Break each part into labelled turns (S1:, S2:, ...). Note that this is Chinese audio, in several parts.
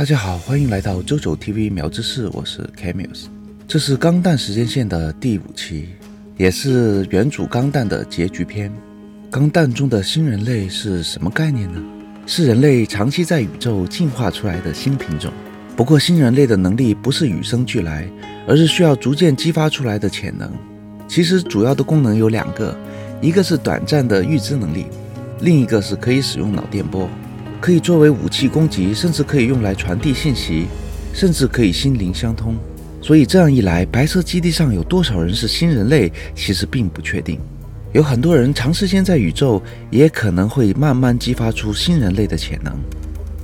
S1: 大家好，欢迎来到周九 TV 苗知识，我是 Camus。这是钢弹时间线的第五期，也是原主钢弹的结局篇。钢弹中的新人类是什么概念呢？是人类长期在宇宙进化出来的新品种。不过，新人类的能力不是与生俱来，而是需要逐渐激发出来的潜能。其实，主要的功能有两个，一个是短暂的预知能力，另一个是可以使用脑电波。可以作为武器攻击，甚至可以用来传递信息，甚至可以心灵相通。所以这样一来，白色基地上有多少人是新人类，其实并不确定。有很多人长时间在宇宙，也可能会慢慢激发出新人类的潜能。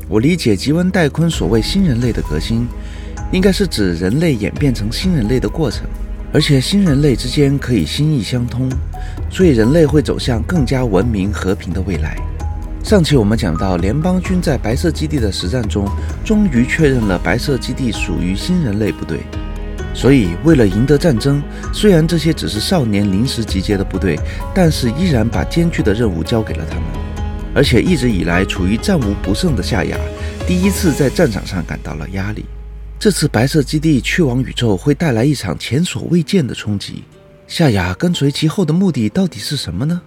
S1: 我理解吉温戴坤所谓新人类的革新，应该是指人类演变成新人类的过程，而且新人类之间可以心意相通，所以人类会走向更加文明和平的未来。上期我们讲到，联邦军在白色基地的实战中，终于确认了白色基地属于新人类部队。所以，为了赢得战争，虽然这些只是少年临时集结的部队，但是依然把艰巨的任务交给了他们。而且，一直以来处于战无不胜的夏亚，第一次在战场上感到了压力。这次白色基地去往宇宙会带来一场前所未见的冲击。夏亚跟随其后的目的到底是什么呢？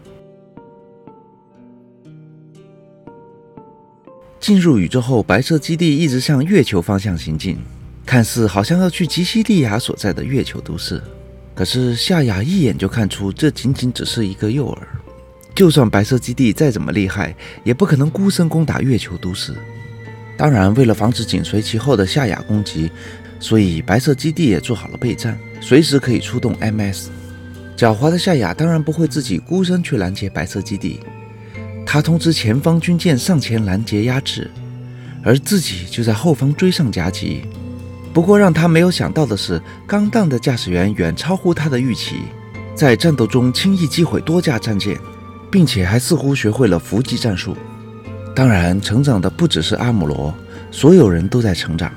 S1: 进入宇宙后，白色基地一直向月球方向行进，看似好像要去吉西利亚所在的月球都市。可是夏雅一眼就看出，这仅仅只是一个诱饵。就算白色基地再怎么厉害，也不可能孤身攻打月球都市。当然，为了防止紧随其后的夏雅攻击，所以白色基地也做好了备战，随时可以出动 MS。狡猾的夏雅当然不会自己孤身去拦截白色基地。他通知前方军舰上前拦截压制，而自己就在后方追上夹击。不过让他没有想到的是，钢弹的驾驶员远超乎他的预期，在战斗中轻易击毁多架战舰，并且还似乎学会了伏击战术。当然，成长的不只是阿姆罗，所有人都在成长，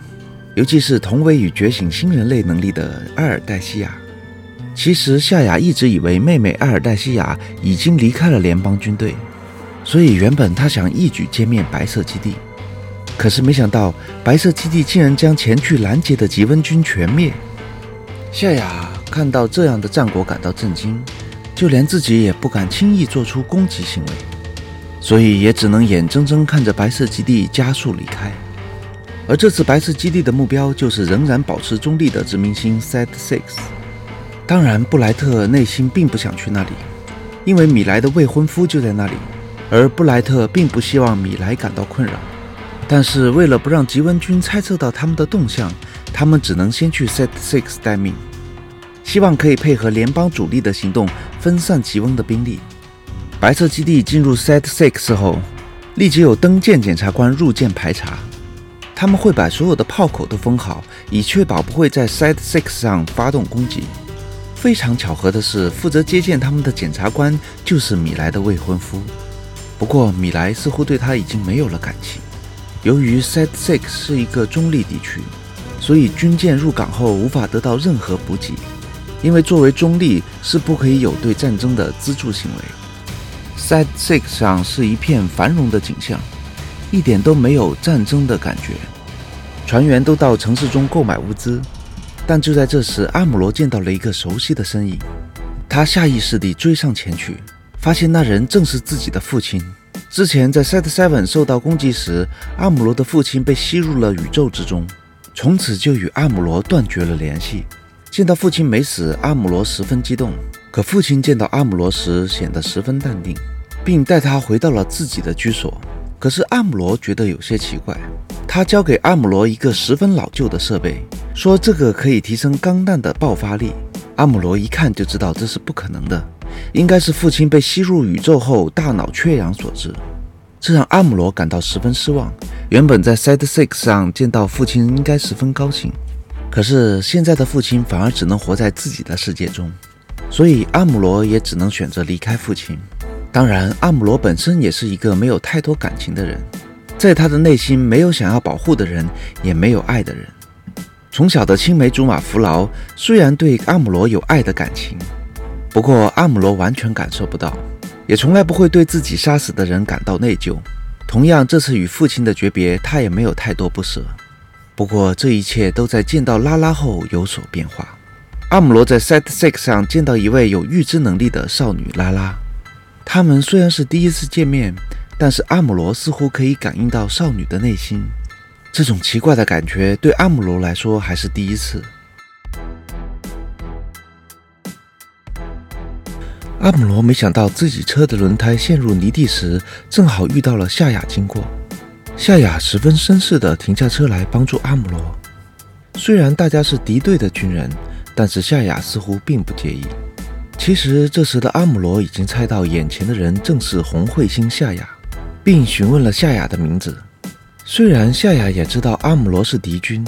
S1: 尤其是同为与觉醒新人类能力的埃尔黛西亚。其实夏雅一直以为妹妹埃尔黛西亚已经离开了联邦军队。所以原本他想一举歼灭白色基地，可是没想到白色基地竟然将前去拦截的吉温军全灭。夏雅看到这样的战果感到震惊，就连自己也不敢轻易做出攻击行为，所以也只能眼睁睁看着白色基地加速离开。而这次白色基地的目标就是仍然保持中立的殖民星 Set Six。当然，布莱特内心并不想去那里，因为米莱的未婚夫就在那里。而布莱特并不希望米莱感到困扰，但是为了不让吉温军猜测到他们的动向，他们只能先去 Set Six 待命，希望可以配合联邦主力的行动，分散吉温的兵力。白色基地进入 Set Six 后，立即有登舰检察官入舰排查，他们会把所有的炮口都封好，以确保不会在 Set Six 上发动攻击。非常巧合的是，负责接见他们的检察官就是米莱的未婚夫。不过，米莱似乎对他已经没有了感情。由于 Set Six 是一个中立地区，所以军舰入港后无法得到任何补给，因为作为中立是不可以有对战争的资助行为。Set Six 上是一片繁荣的景象，一点都没有战争的感觉。船员都到城市中购买物资，但就在这时，阿姆罗见到了一个熟悉的身影，他下意识地追上前去。发现那人正是自己的父亲。之前在 Set Seven 受到攻击时，阿姆罗的父亲被吸入了宇宙之中，从此就与阿姆罗断绝了联系。见到父亲没死，阿姆罗十分激动。可父亲见到阿姆罗时显得十分淡定，并带他回到了自己的居所。可是阿姆罗觉得有些奇怪，他交给阿姆罗一个十分老旧的设备，说这个可以提升钢弹的爆发力。阿姆罗一看就知道这是不可能的。应该是父亲被吸入宇宙后大脑缺氧所致，这让阿姆罗感到十分失望。原本在 SIDE Six 上见到父亲应该十分高兴，可是现在的父亲反而只能活在自己的世界中，所以阿姆罗也只能选择离开父亲。当然，阿姆罗本身也是一个没有太多感情的人，在他的内心没有想要保护的人，也没有爱的人。从小的青梅竹马弗劳虽然对阿姆罗有爱的感情。不过阿姆罗完全感受不到，也从来不会对自己杀死的人感到内疚。同样，这次与父亲的诀别，他也没有太多不舍。不过这一切都在见到拉拉后有所变化。阿姆罗在 Set Six 上见到一位有预知能力的少女拉拉，他们虽然是第一次见面，但是阿姆罗似乎可以感应到少女的内心。这种奇怪的感觉对阿姆罗来说还是第一次。阿姆罗没想到自己车的轮胎陷入泥地时，正好遇到了夏雅经过。夏雅十分绅士地停下车来帮助阿姆罗。虽然大家是敌对的军人，但是夏雅似乎并不介意。其实这时的阿姆罗已经猜到眼前的人正是红彗星夏雅，并询问了夏雅的名字。虽然夏雅也知道阿姆罗是敌军，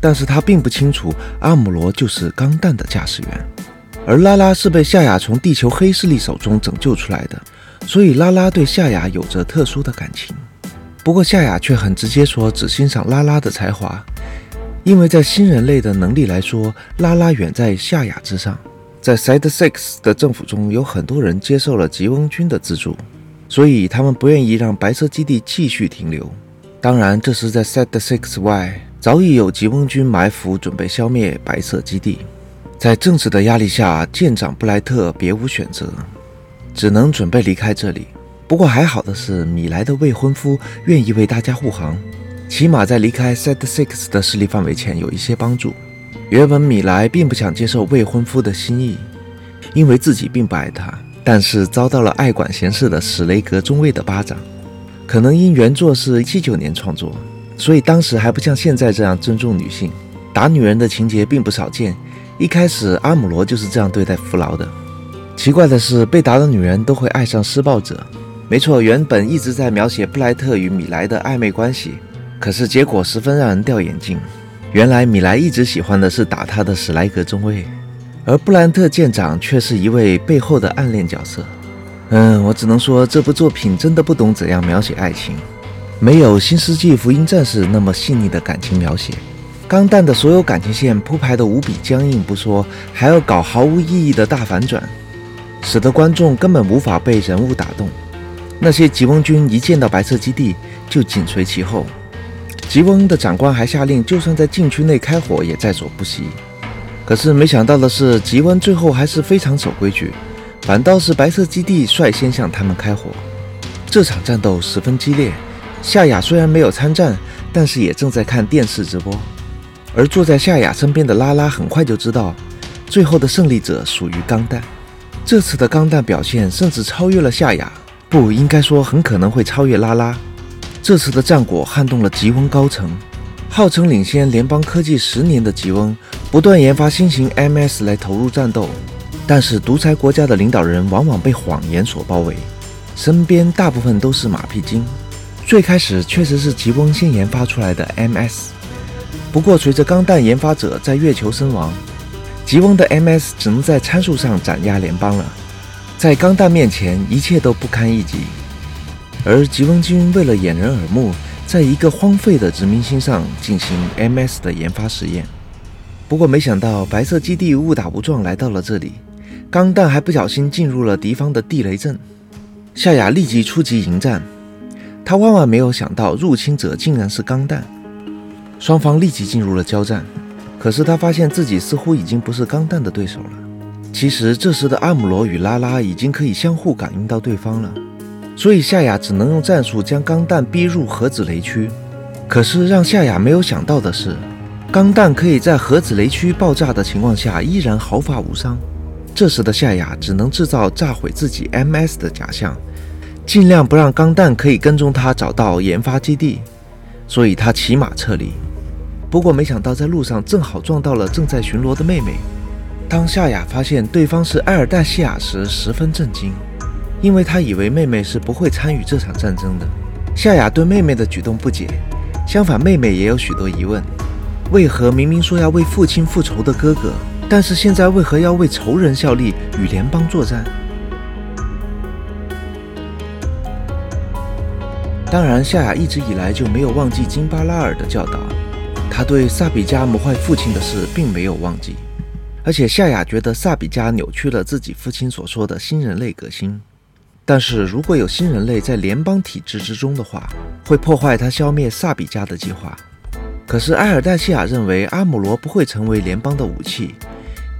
S1: 但是他并不清楚阿姆罗就是钢弹的驾驶员。而拉拉是被夏雅从地球黑势力手中拯救出来的，所以拉拉对夏雅有着特殊的感情。不过夏雅却很直接说只欣赏拉拉的才华，因为在新人类的能力来说，拉拉远在夏雅之上。在 Side Six 的政府中有很多人接受了吉翁军的资助，所以他们不愿意让白色基地继续停留。当然，这是在 Side Six 外早已有吉翁军埋伏，准备消灭白色基地。在政治的压力下，舰长布莱特别无选择，只能准备离开这里。不过还好的是，米莱的未婚夫愿意为大家护航，起码在离开 Set Six 的势力范围前有一些帮助。原本米莱并不想接受未婚夫的心意，因为自己并不爱他，但是遭到了爱管闲事的史雷格中尉的巴掌。可能因原作是七九年创作，所以当时还不像现在这样尊重女性，打女人的情节并不少见。一开始，阿姆罗就是这样对待弗劳的。奇怪的是，被打的女人都会爱上施暴者。没错，原本一直在描写布莱特与米莱的暧昧关系，可是结果十分让人掉眼镜。原来米莱一直喜欢的是打他的史莱格中尉，而布兰特舰长却是一位背后的暗恋角色。嗯，我只能说这部作品真的不懂怎样描写爱情，没有《新世纪福音战士》那么细腻的感情描写。钢弹的所有感情线铺排的无比僵硬不说，还要搞毫无意义的大反转，使得观众根本无法被人物打动。那些吉翁军一见到白色基地就紧随其后，吉翁的长官还下令，就算在禁区内开火也在所不惜。可是没想到的是，吉翁最后还是非常守规矩，反倒是白色基地率先向他们开火。这场战斗十分激烈，夏雅虽然没有参战，但是也正在看电视直播。而坐在夏雅身边的拉拉很快就知道，最后的胜利者属于钢弹。这次的钢弹表现甚至超越了夏雅，不应该说很可能会超越拉拉。这次的战果撼动了吉翁高层，号称领先联邦科技十年的吉翁，不断研发新型 MS 来投入战斗。但是独裁国家的领导人往往被谎言所包围，身边大部分都是马屁精。最开始确实是吉翁先研发出来的 MS。不过，随着钢弹研发者在月球身亡，吉翁的 MS 只能在参数上斩压联邦了。在钢弹面前，一切都不堪一击。而吉翁军为了掩人耳目，在一个荒废的殖民星上进行 MS 的研发实验。不过，没想到白色基地误打误撞来到了这里，钢弹还不小心进入了敌方的地雷阵。夏雅立即出击迎战，他万万没有想到，入侵者竟然是钢弹。双方立即进入了交战，可是他发现自己似乎已经不是钢弹的对手了。其实这时的阿姆罗与拉拉已经可以相互感应到对方了，所以夏雅只能用战术将钢弹逼入核子雷区。可是让夏雅没有想到的是，钢弹可以在核子雷区爆炸的情况下依然毫发无伤。这时的夏雅只能制造炸毁自己 MS 的假象，尽量不让钢弹可以跟踪他找到研发基地，所以他骑马撤离。不过没想到，在路上正好撞到了正在巡逻的妹妹。当夏雅发现对方是埃尔黛西亚时，十分震惊，因为她以为妹妹是不会参与这场战争的。夏雅对妹妹的举动不解，相反，妹妹也有许多疑问：为何明明说要为父亲复仇的哥哥，但是现在为何要为仇人效力，与联邦作战？当然，夏雅一直以来就没有忘记金巴拉尔的教导。他对萨比加谋害父亲的事并没有忘记，而且夏雅觉得萨比加扭曲了自己父亲所说的新人类革新。但是如果有新人类在联邦体制之中的话，会破坏他消灭萨比加的计划。可是埃尔黛西亚认为阿姆罗不会成为联邦的武器，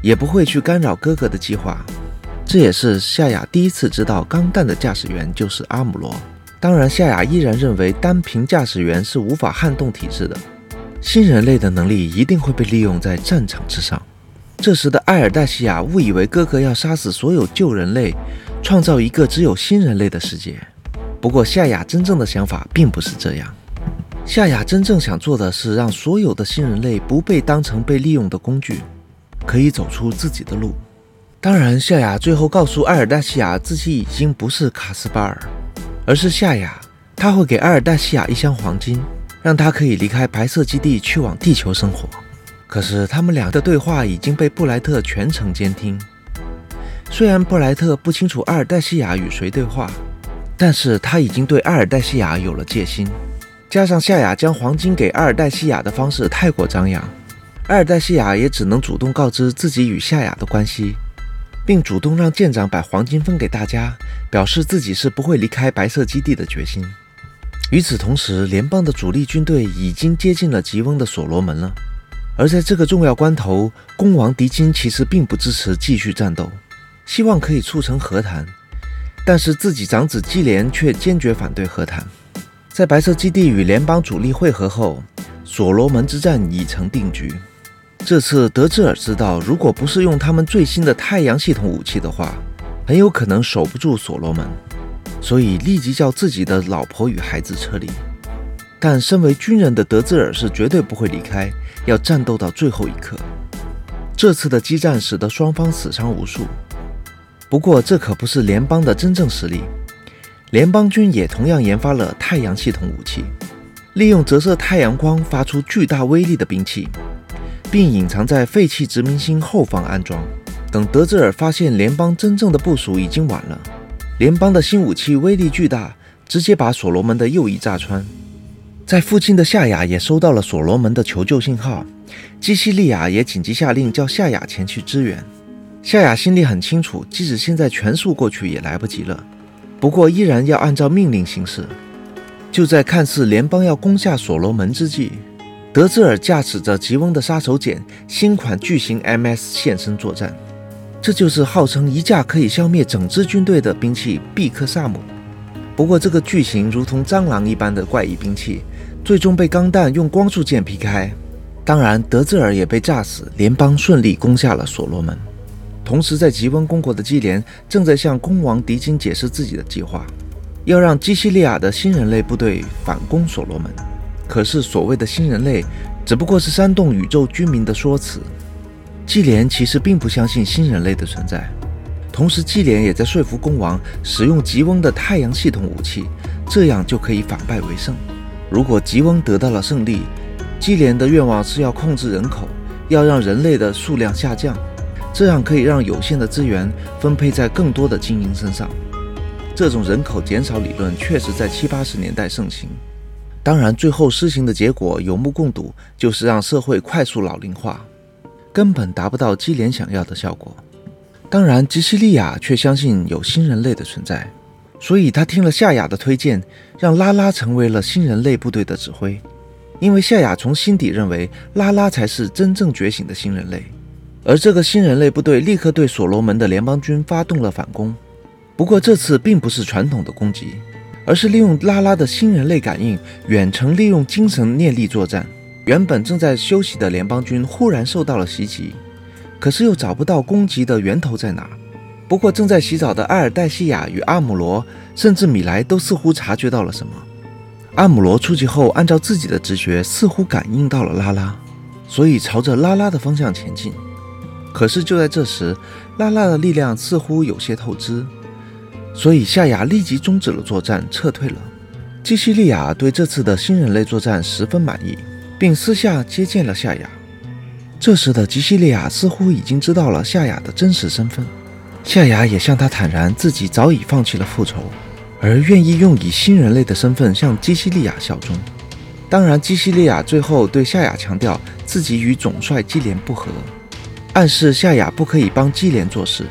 S1: 也不会去干扰哥哥的计划。这也是夏雅第一次知道钢弹的驾驶员就是阿姆罗。当然，夏雅依然认为单凭驾驶员是无法撼动体制的，新人类的能力一定会被利用在战场之上。这时的埃尔黛西亚误以为哥哥要杀死所有旧人类，创造一个只有新人类的世界。不过，夏雅真正的想法并不是这样。夏雅真正想做的是让所有的新人类不被当成被利用的工具，可以走出自己的路。当然，夏雅最后告诉埃尔黛西亚，自己已经不是卡斯巴尔，而是夏雅。他会给埃尔黛西亚一箱黄金，让他可以离开白色基地，去往地球生活。可是，他们俩的对话已经被布莱特全程监听。虽然布莱特不清楚阿尔黛西亚与谁对话，但是他已经对阿尔黛西亚有了戒心。加上夏雅将黄金给阿尔黛西亚的方式太过张扬，阿尔黛西亚也只能主动告知自己与夏雅的关系。并主动让舰长把黄金分给大家，表示自己是不会离开白色基地的决心。与此同时，联邦的主力军队已经接近了吉翁的所罗门了。而在这个重要关头，公王狄金其实并不支持继续战斗，希望可以促成和谈。但是自己长子基连却坚决反对和谈。在白色基地与联邦主力会合后，所罗门之战已成定局。这次德兹尔知道，如果不是用他们最新的太阳系统武器的话，很有可能守不住所罗门，所以立即叫自己的老婆与孩子撤离。但身为军人的德兹尔是绝对不会离开，要战斗到最后一刻。这次的激战使得双方死伤无数，不过这可不是联邦的真正实力。联邦军也同样研发了太阳系统武器，利用折射太阳光发出巨大威力的兵器。并隐藏在废弃殖民星后方安装。等德兹尔发现联邦真正的部署已经晚了，联邦的新武器威力巨大，直接把所罗门的右翼炸穿。在附近的夏雅也收到了所罗门的求救信号，基西利亚也紧急下令叫夏雅前去支援。夏雅心里很清楚，即使现在全速过去也来不及了，不过依然要按照命令行事。就在看似联邦要攻下所罗门之际，德兹尔驾驶着吉翁的杀手锏新款巨型 MS 现身作战，这就是号称一架可以消灭整支军队的兵器毕克萨姆。不过，这个巨型如同蟑螂一般的怪异兵器，最终被钢弹用光束剑劈开。当然，德兹尔也被炸死，联邦顺利攻下了所罗门。同时，在吉翁公国的基连正在向公王狄金解释自己的计划，要让基西利亚的新人类部队反攻所罗门。可是，所谓的新人类只不过是煽动宇宙居民的说辞。纪莲其实并不相信新人类的存在，同时纪莲也在说服公王使用吉翁的太阳系统武器，这样就可以反败为胜。如果吉翁得到了胜利，纪莲的愿望是要控制人口，要让人类的数量下降，这样可以让有限的资源分配在更多的精英身上。这种人口减少理论确实在七八十年代盛行。当然，最后施行的结果有目共睹，就是让社会快速老龄化，根本达不到基连想要的效果。当然，吉西利亚却相信有新人类的存在，所以他听了夏雅的推荐，让拉拉成为了新人类部队的指挥。因为夏雅从心底认为拉拉才是真正觉醒的新人类，而这个新人类部队立刻对所罗门的联邦军发动了反攻。不过这次并不是传统的攻击。而是利用拉拉的新人类感应，远程利用精神念力作战。原本正在休息的联邦军忽然受到了袭击，可是又找不到攻击的源头在哪。不过正在洗澡的埃尔黛西亚与阿姆罗，甚至米莱都似乎察觉到了什么。阿姆罗出击后，按照自己的直觉，似乎感应到了拉拉，所以朝着拉拉的方向前进。可是就在这时，拉拉的力量似乎有些透支。所以夏雅立即终止了作战，撤退了。基西利亚对这次的新人类作战十分满意，并私下接见了夏雅。这时的基西利亚似乎已经知道了夏雅的真实身份，夏雅也向他坦然自己早已放弃了复仇，而愿意用以新人类的身份向基西利亚效忠。当然，基西利亚最后对夏雅强调自己与总帅基连不和，暗示夏雅不可以帮基连做事。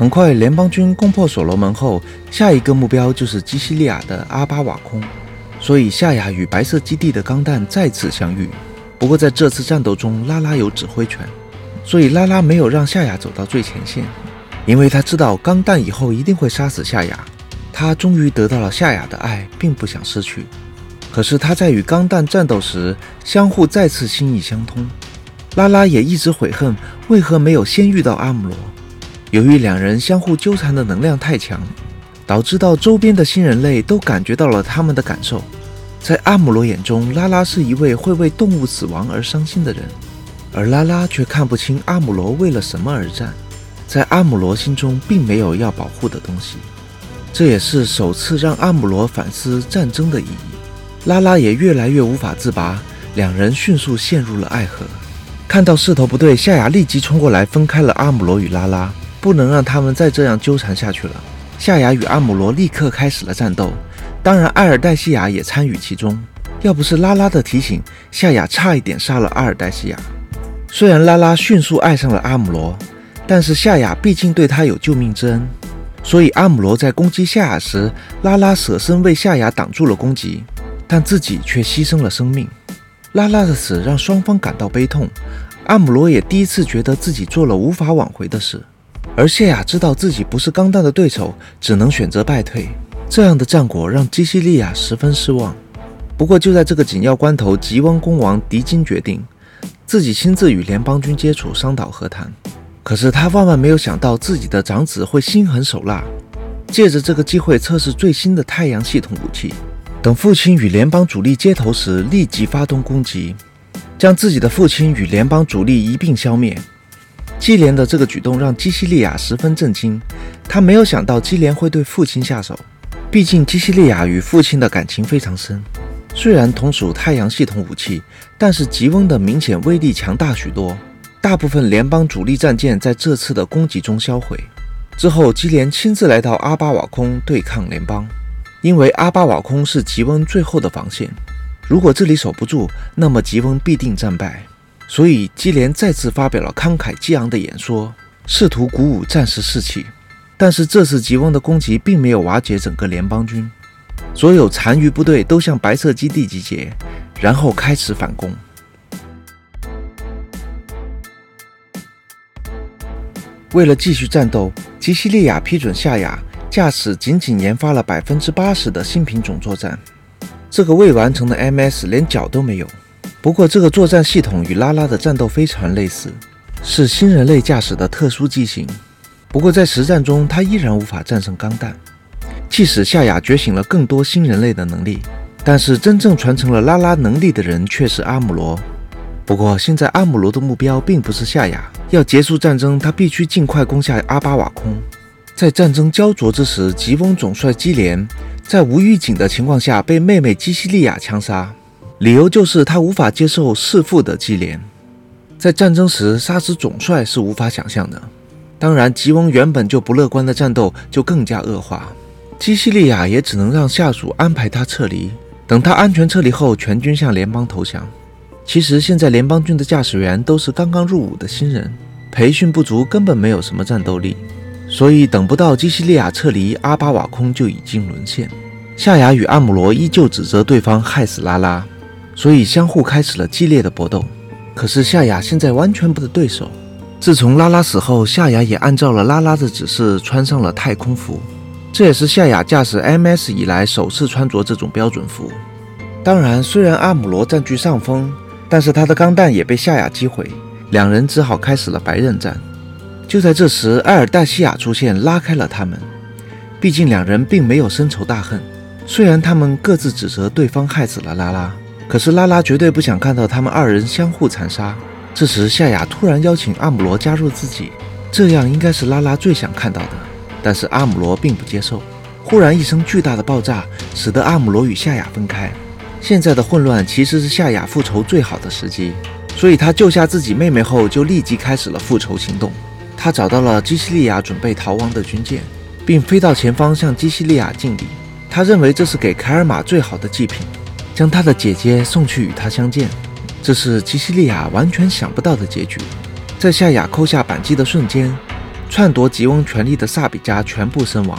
S1: 很快，联邦军攻破所罗门后，下一个目标就是基西利亚的阿巴瓦空。所以，夏亚与白色基地的钢弹再次相遇。不过，在这次战斗中，拉拉有指挥权，所以拉拉没有让夏亚走到最前线，因为他知道钢弹以后一定会杀死夏亚。他终于得到了夏亚的爱，并不想失去。可是他在与钢弹战斗时，相互再次心意相通。拉拉也一直悔恨，为何没有先遇到阿姆罗。由于两人相互纠缠的能量太强，导致到周边的新人类都感觉到了他们的感受。在阿姆罗眼中，拉拉是一位会为动物死亡而伤心的人，而拉拉却看不清阿姆罗为了什么而战。在阿姆罗心中，并没有要保护的东西。这也是首次让阿姆罗反思战争的意义。拉拉也越来越无法自拔，两人迅速陷入了爱河。看到势头不对，夏雅立即冲过来分开了阿姆罗与拉拉。不能让他们再这样纠缠下去了。夏雅与阿姆罗立刻开始了战斗，当然艾尔黛西亚也参与其中。要不是拉拉的提醒，夏雅差一点杀了阿尔黛西亚。虽然拉拉迅速爱上了阿姆罗，但是夏雅毕竟对他有救命之恩，所以阿姆罗在攻击夏雅时，拉拉舍身为夏雅挡住了攻击，但自己却牺牲了生命。拉拉的死让双方感到悲痛，阿姆罗也第一次觉得自己做了无法挽回的事。而谢雅知道自己不是钢蛋的对手，只能选择败退。这样的战果让基西利亚十分失望。不过就在这个紧要关头，吉翁公王迪金决定自己亲自与联邦军接触，商讨和谈。可是他万万没有想到，自己的长子会心狠手辣，借着这个机会测试最新的太阳系统武器。等父亲与联邦主力接头时，立即发动攻击，将自己的父亲与联邦主力一并消灭。基连的这个举动让基西利亚十分震惊，他没有想到基连会对父亲下手。毕竟基西利亚与父亲的感情非常深，虽然同属太阳系统武器，但是吉翁的明显威力强大许多。大部分联邦主力战舰在这次的攻击中销毁之后，基连亲自来到阿巴瓦空对抗联邦，因为阿巴瓦空是吉翁最后的防线，如果这里守不住，那么吉翁必定战败。所以，基连再次发表了慷慨激昂的演说，试图鼓舞战士士气。但是，这次吉翁的攻击并没有瓦解整个联邦军，所有残余部队都向白色基地集结，然后开始反攻。为了继续战斗，吉西利亚批准夏雅驾驶仅仅研发了百分之八十的新品种作战。这个未完成的 MS 连脚都没有。不过，这个作战系统与拉拉的战斗飞船类似，是新人类驾驶的特殊机型。不过，在实战中，它依然无法战胜钢弹。即使夏雅觉醒了更多新人类的能力，但是真正传承了拉拉能力的人却是阿姆罗。不过，现在阿姆罗的目标并不是夏雅，要结束战争，他必须尽快攻下阿巴瓦空。在战争焦灼之时，吉翁总帅基连在无预警的情况下被妹妹基西利亚枪杀。理由就是他无法接受弑父的继连，在战争时杀死总帅是无法想象的。当然，吉翁原本就不乐观的战斗就更加恶化。基西利亚也只能让下属安排他撤离，等他安全撤离后，全军向联邦投降。其实现在联邦军的驾驶员都是刚刚入伍的新人，培训不足，根本没有什么战斗力，所以等不到基西利亚撤离，阿巴瓦空就已经沦陷。夏雅与阿姆罗依旧指责对方害死拉拉。所以相互开始了激烈的搏斗。可是夏雅现在完全不是对手。自从拉拉死后，夏雅也按照了拉拉的指示穿上了太空服，这也是夏雅驾驶 MS 以来首次穿着这种标准服。当然，虽然阿姆罗占据上风，但是他的钢弹也被夏雅击毁，两人只好开始了白刃战。就在这时，埃尔黛西亚出现，拉开了他们。毕竟两人并没有深仇大恨，虽然他们各自指责对方害死了拉拉。可是拉拉绝对不想看到他们二人相互残杀。这时夏雅突然邀请阿姆罗加入自己，这样应该是拉拉最想看到的。但是阿姆罗并不接受。忽然一声巨大的爆炸，使得阿姆罗与夏雅分开。现在的混乱其实是夏雅复仇最好的时机，所以他救下自己妹妹后，就立即开始了复仇行动。他找到了基西利亚准备逃亡的军舰，并飞到前方向基西利亚敬礼。他认为这是给凯尔玛最好的祭品。将他的姐姐送去与他相见，这是基西利亚完全想不到的结局。在夏雅扣下扳机的瞬间，篡夺吉翁权力的萨比家全部身亡，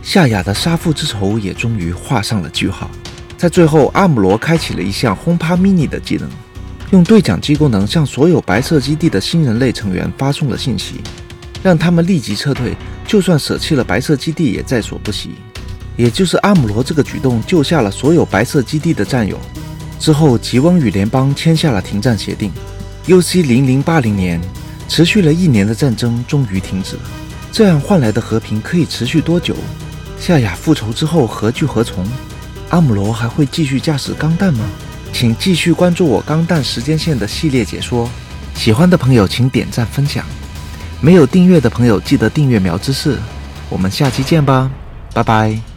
S1: 夏雅的杀父之仇也终于画上了句号。在最后，阿姆罗开启了一项轰趴 mini 的技能，用对讲机功能向所有白色基地的新人类成员发送了信息，让他们立即撤退，就算舍弃了白色基地也在所不惜。也就是阿姆罗这个举动救下了所有白色基地的战友。之后，吉翁与联邦签下了停战协定。U.C. 零零八零年，持续了一年的战争终于停止。这样换来的和平可以持续多久？夏亚复仇之后何去何从？阿姆罗还会继续驾驶钢弹吗？请继续关注我钢弹时间线的系列解说。喜欢的朋友请点赞分享，没有订阅的朋友记得订阅苗知识。我们下期见吧，拜拜。